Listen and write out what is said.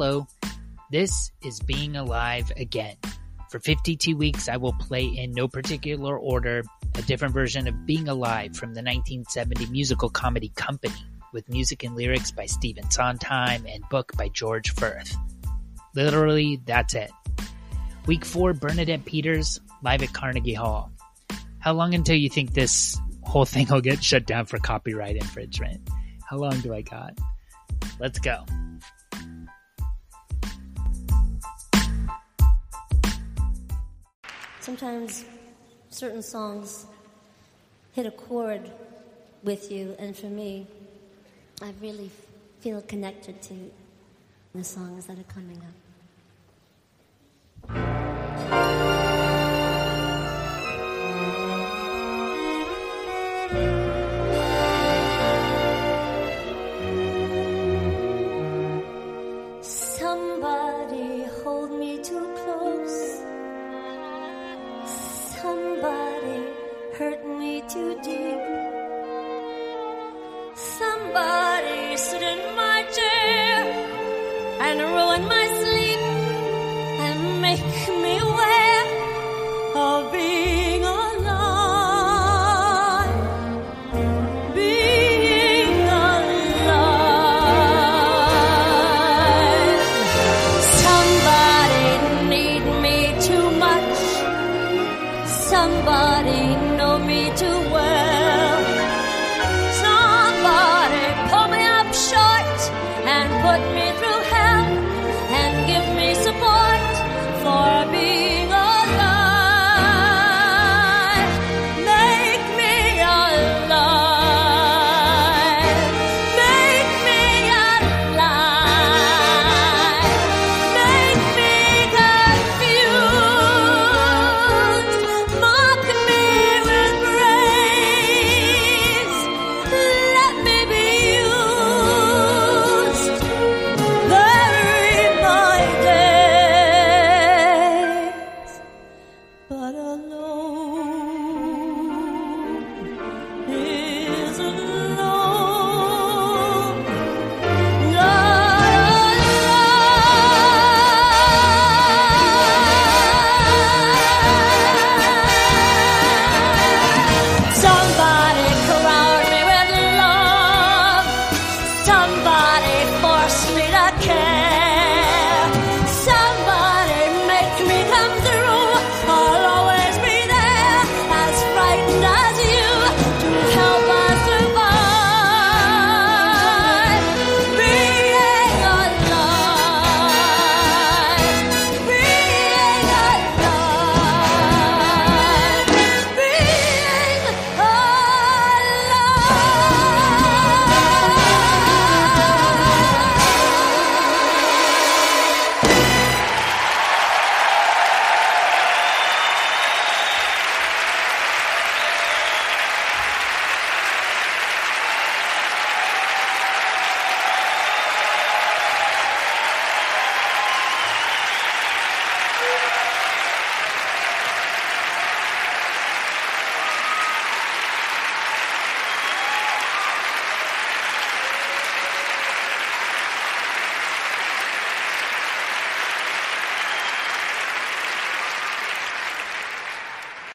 Hello. This is Being Alive Again. For 52 weeks, I will play in no particular order a different version of Being Alive from the 1970 musical comedy Company, with music and lyrics by Stephen Sondheim and book by George Furth. Literally, that's it. Week 4, Bernadette Peters, live at Carnegie Hall. How long until you think this whole thing will get shut down for copyright infringement? How long do I got? Let's go. Sometimes certain songs hit a chord with you, and for me, I really feel connected to the songs that are coming up. Me too deep. Somebody sit in my chair and ruin my